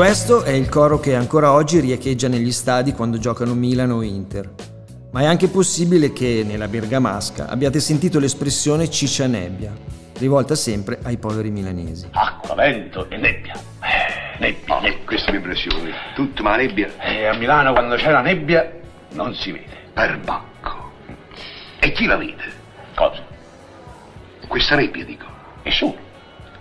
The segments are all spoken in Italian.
questo è il coro che ancora oggi riecheggia negli stadi quando giocano Milano o Inter. Ma è anche possibile che nella bergamasca abbiate sentito l'espressione ciccia nebbia, rivolta sempre ai poveri milanesi. Acqua, vento e nebbia. Eh, nebbia, Oh, nebbia. queste mi impressioni. Tutta ma nebbia. E a Milano quando c'è la nebbia non si vede. Perbacco. E chi la vede? Cosa? Questa nebbia, dico. Nessuno.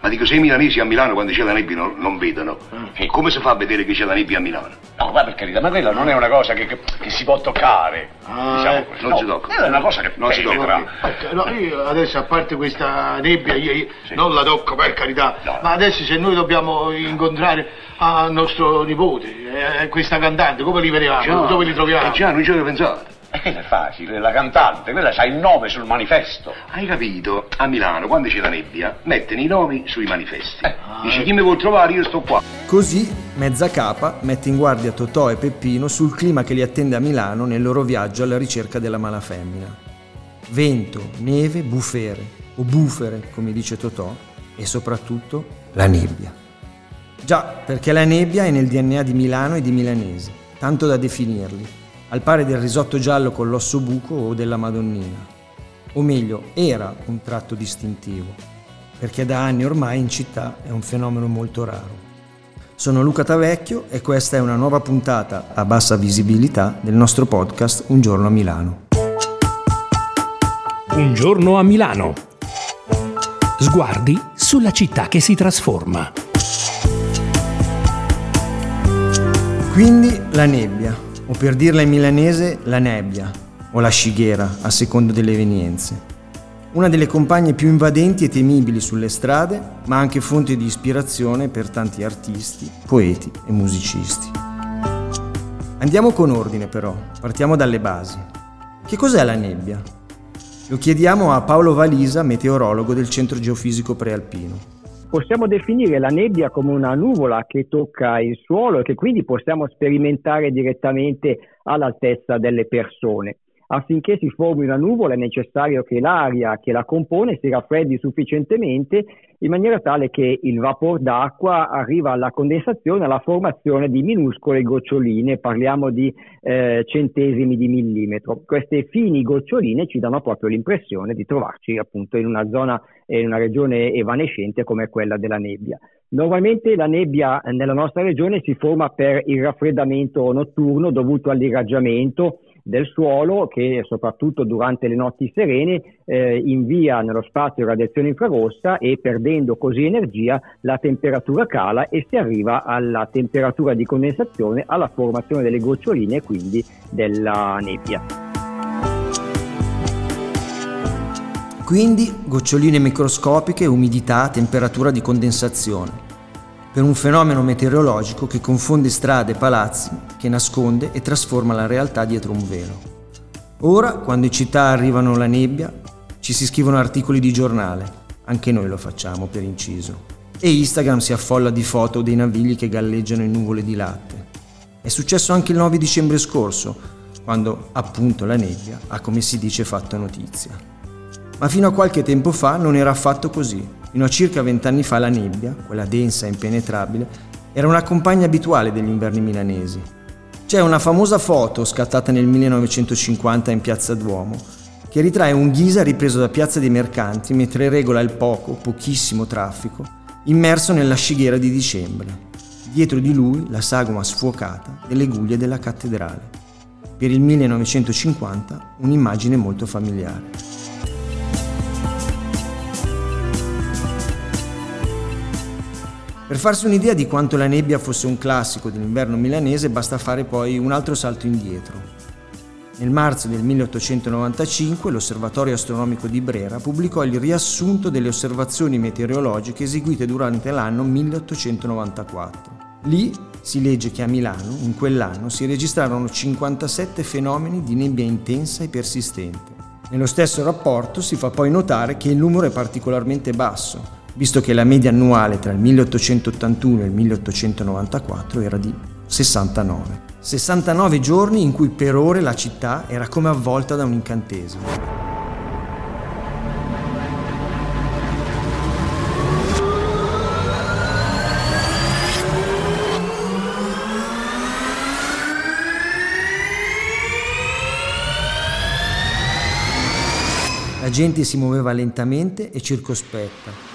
Ma dico, se i milanesi a Milano quando c'è la nebbia non, non vedono, Sì. come si fa a vedere che c'è la nebbia a Milano? No, ma per carità, ma quella non è una cosa che, che- che si può toccare. diciamo eh, non No, si tocca. quella È una cosa che Non si tocca. Ecco, no, io adesso a parte questa nebbia, io, io Sì. non la tocco per carità, No. ma adesso se noi dobbiamo incontrare a nostro nipote, eh, questa cantante, come li vediamo? Dove li troviamo? Eh già, non ci avevo pensato. E quella è facile, la cantante, quella c'ha il nome sul manifesto. Hai capito? A Milano, quando c'è la nebbia, mettono i nomi sui manifesti. Eh. Dice, chi mi vuol trovare, io sto qua. Così Mezza Capa mette in guardia Totò e Peppino sul clima che li attende a Milano nel loro viaggio alla ricerca della malafemmina. Vento, neve, bufere, o bufere, come dice Totò, e soprattutto la nebbia. Già, perché la nebbia è nel DNA di Milano e di milanesi, tanto da definirli, al pari del risotto giallo con l'osso buco o della Madonnina. O meglio, era un tratto distintivo, perché da anni ormai in città è un fenomeno molto raro. Sono Luca Tavecchio e questa è una nuova puntata a bassa visibilità del nostro podcast Un giorno a Milano. Un giorno a Milano. Sguardi sulla città che si trasforma. Quindi la nebbia, o per dirla in milanese la nebbia, o la scighera, a seconda delle evenienze. Una delle compagne più invadenti e temibili sulle strade, ma anche fonte di ispirazione per tanti artisti, poeti e musicisti. Andiamo con ordine però, partiamo dalle basi. Che cos'è la nebbia? Lo chiediamo a Paolo Valisa, meteorologo del Centro Geofisico Prealpino. Possiamo definire la nebbia come una nuvola che tocca il suolo e che quindi possiamo sperimentare direttamente all'altezza delle persone. Affinché si formi una nuvola è necessario che l'aria che la compone si raffreddi sufficientemente in maniera tale che il vapor d'acqua arriva alla condensazione, alla formazione di minuscole goccioline, parliamo di eh, centesimi di millimetro. Queste fini goccioline ci danno proprio l'impressione di trovarci appunto in una zona, in una regione evanescente come quella della nebbia. Normalmente la nebbia nella nostra regione si forma per il raffreddamento notturno dovuto all'irraggiamento del suolo che soprattutto durante le notti serene eh, invia nello spazio radiazione infrarossa e perdendo così energia la temperatura cala e si arriva alla temperatura di condensazione, alla formazione delle goccioline e quindi della nebbia. Quindi goccioline microscopiche, umidità, temperatura di condensazione, per un fenomeno meteorologico che confonde strade e palazzi, che nasconde e trasforma la realtà dietro un velo. Ora, quando in città arrivano la nebbia, ci si scrivono articoli di giornale, anche noi lo facciamo per inciso, e Instagram si affolla di foto dei navigli che galleggiano in nuvole di latte. È successo anche il 9 dicembre scorso, quando appunto la nebbia ha, come si dice, fatto notizia. Ma fino a qualche tempo fa non era affatto così. Fino a circa vent'anni fa la nebbia, quella densa e impenetrabile, era una compagna abituale degli inverni milanesi. C'è una famosa foto scattata nel 1950 in Piazza Duomo che ritrae un Ghisa ripreso da Piazza dei Mercanti mentre regola il poco, pochissimo traffico, immerso nella scighera di dicembre. Dietro di lui la sagoma sfuocata delle guglie della cattedrale. Per il 1950 un'immagine molto familiare. Per farsi un'idea di quanto la nebbia fosse un classico dell'inverno milanese basta fare poi un altro salto indietro. Nel marzo del 1895 l'Osservatorio Astronomico di Brera pubblicò il riassunto delle osservazioni meteorologiche eseguite durante l'anno 1894. Lì si legge che a Milano, in quell'anno, si registrarono 57 fenomeni di nebbia intensa e persistente. Nello stesso rapporto si fa poi notare che il numero è particolarmente basso, visto che la media annuale tra il 1881 e il 1894 era di 69. 69 giorni in cui per ore la città era come avvolta da un incantesimo. La gente si muoveva lentamente e circospetta,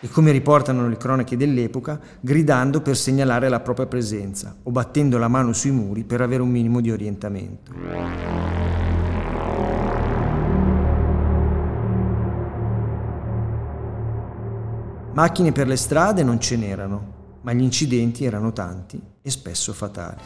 E come riportano le cronache dell'epoca, gridando per segnalare la propria presenza o battendo la mano sui muri per avere un minimo di orientamento. Macchine per le strade non ce n'erano, ma gli incidenti erano tanti e spesso fatali.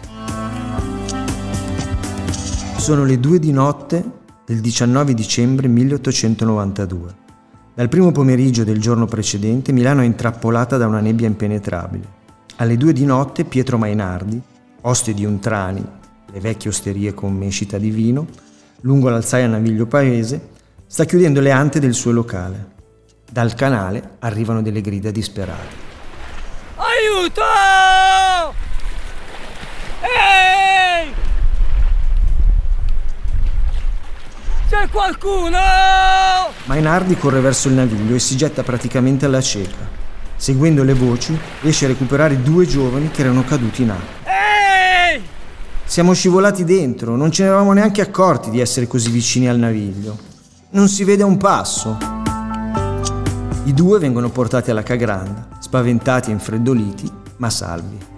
Sono le due di notte del 19 dicembre 1892. Dal primo pomeriggio del giorno precedente Milano è intrappolata da una nebbia impenetrabile. Alle due di notte Pietro Mainardi, oste di un trani, le vecchie osterie con mescita di vino, lungo l'alzaia Naviglio Paese, sta chiudendo le ante del suo locale. Dal canale arrivano delle grida disperate. Aiuto! Ehi! C'è qualcuno! Mainardi corre verso il naviglio e si getta praticamente alla cieca. Seguendo le voci, riesce a recuperare due giovani che erano caduti in acqua. Ehi! Siamo scivolati dentro, non ce ne eravamo neanche accorti di essere così vicini al naviglio. Non si vede un passo. I due vengono portati alla Cagranda, spaventati e infreddoliti, ma salvi.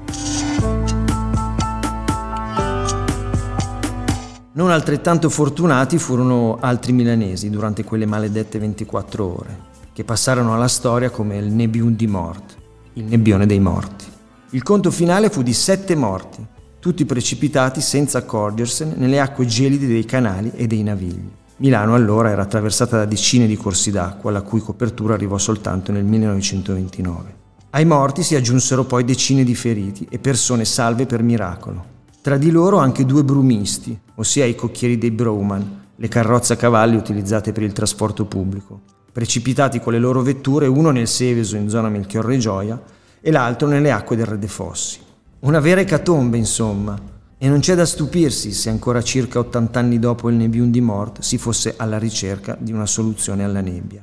Non altrettanto fortunati furono altri milanesi durante quelle maledette 24 ore, che passarono alla storia come il Nebiun di Mort, il nebbione dei morti. Il conto finale fu di sette morti, tutti precipitati senza accorgersene nelle acque gelide dei canali e dei navigli. Milano allora era attraversata da decine di corsi d'acqua, la cui copertura arrivò soltanto nel 1929. Ai morti si aggiunsero poi decine di feriti e persone salve per miracolo. Tra di loro anche due brumisti, ossia i cocchieri dei Brouman, le carrozze a cavalli utilizzate per il trasporto pubblico, precipitati con le loro vetture uno nel Seveso in zona Melchiorre Gioia e l'altro nelle acque del Re dei Fossi. Una vera ecatombe, insomma, e non c'è da stupirsi se ancora circa 80 anni dopo il Nebiun di Mort si fosse alla ricerca di una soluzione alla nebbia.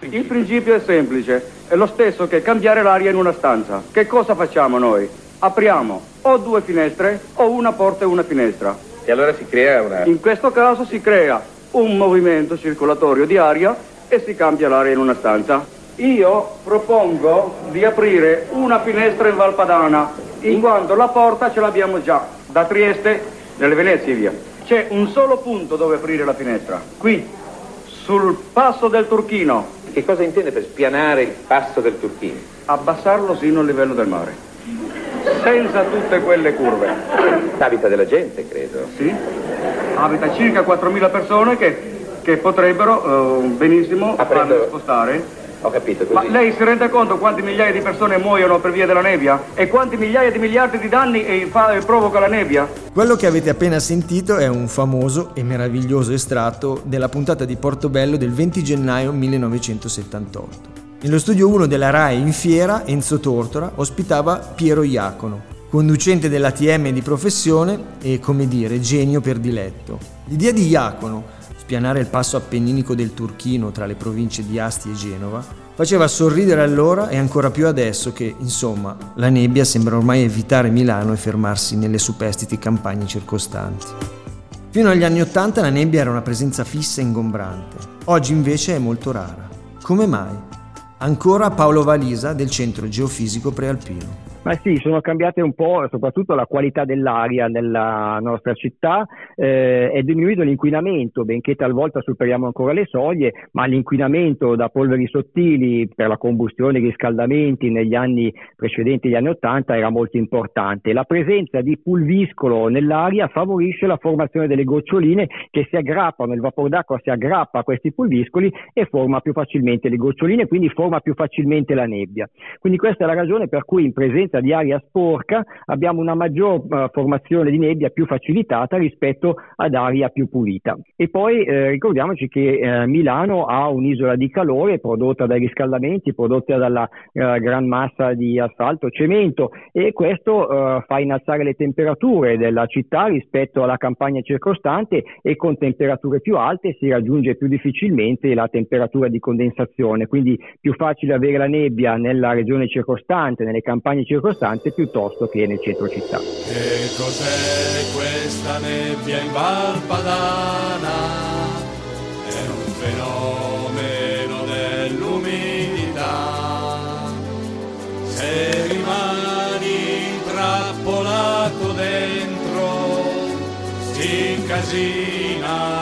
Il principio è semplice, è lo stesso che cambiare l'aria in una stanza. Che cosa facciamo noi? Apriamo o due finestre o una porta e una finestra. E allora si crea una... In questo caso si crea un movimento circolatorio di aria e si cambia l'aria in una stanza. Io propongo di aprire una finestra in Valpadana, in quanto la porta ce l'abbiamo già, da Trieste, nelle Venezie via. C'è un solo punto dove aprire la finestra, qui, sul passo del Turchino, Che cosa intende per spianare il passo del Turchino? abbassarlo sino al livello del mare, senza tutte quelle curve. Abita della gente, credo. Sì? Abita circa 4.000 persone che, che potrebbero eh, benissimo farle spostare. Ho capito, Ma così. lei si rende conto quante migliaia di persone muoiono per via della nebbia? E quanti migliaia di miliardi di danni fa- provoca la nebbia? Quello che avete appena sentito è un famoso e meraviglioso estratto della puntata di Portobello del 20 gennaio 1978. Nello studio 1 della RAI in fiera, Enzo Tortora ospitava Piero Iacono, conducente dell'ATM di professione e, come dire, genio per diletto. L'idea di Iacono, spianare il passo appenninico del Turchino tra le province di Asti e Genova, faceva sorridere allora e ancora più adesso che, insomma, la nebbia sembra ormai evitare Milano e fermarsi nelle superstiti campagne circostanti. Fino agli anni Ottanta la nebbia era una presenza fissa e ingombrante, oggi invece è molto rara. Come mai? Ancora Paolo Valisa del Centro Geofisico Prealpino. Ma sì, sono cambiate un po' soprattutto la qualità dell'aria nella nostra città, eh, è diminuito l'inquinamento, benché talvolta superiamo ancora le soglie, ma l'inquinamento da polveri sottili per la combustione e i riscaldamenti negli anni precedenti agli anni 80 era molto importante. La presenza di pulviscolo nell'aria favorisce la formazione delle goccioline che si aggrappano, il vapore d'acqua si aggrappa a questi pulviscoli e forma più facilmente le goccioline, quindi forma più facilmente la nebbia. Quindi questa è la ragione per cui in presenza di aria sporca abbiamo una maggior eh, formazione di nebbia più facilitata rispetto ad aria più pulita. E poi eh, ricordiamoci che eh, Milano ha un'isola di calore prodotta dai riscaldamenti, prodotta dalla eh, gran massa di asfalto, cemento e questo eh, fa innalzare le temperature della città rispetto alla campagna circostante e con temperature più alte si raggiunge più difficilmente la temperatura di condensazione, quindi più facile avere la nebbia nella regione circostante, nelle campagne circostanti costante piuttosto che nel centro città. Che cos'è questa nebbia in Val Padana? È un fenomeno dell'umidità. Se rimani intrappolato dentro, si incasina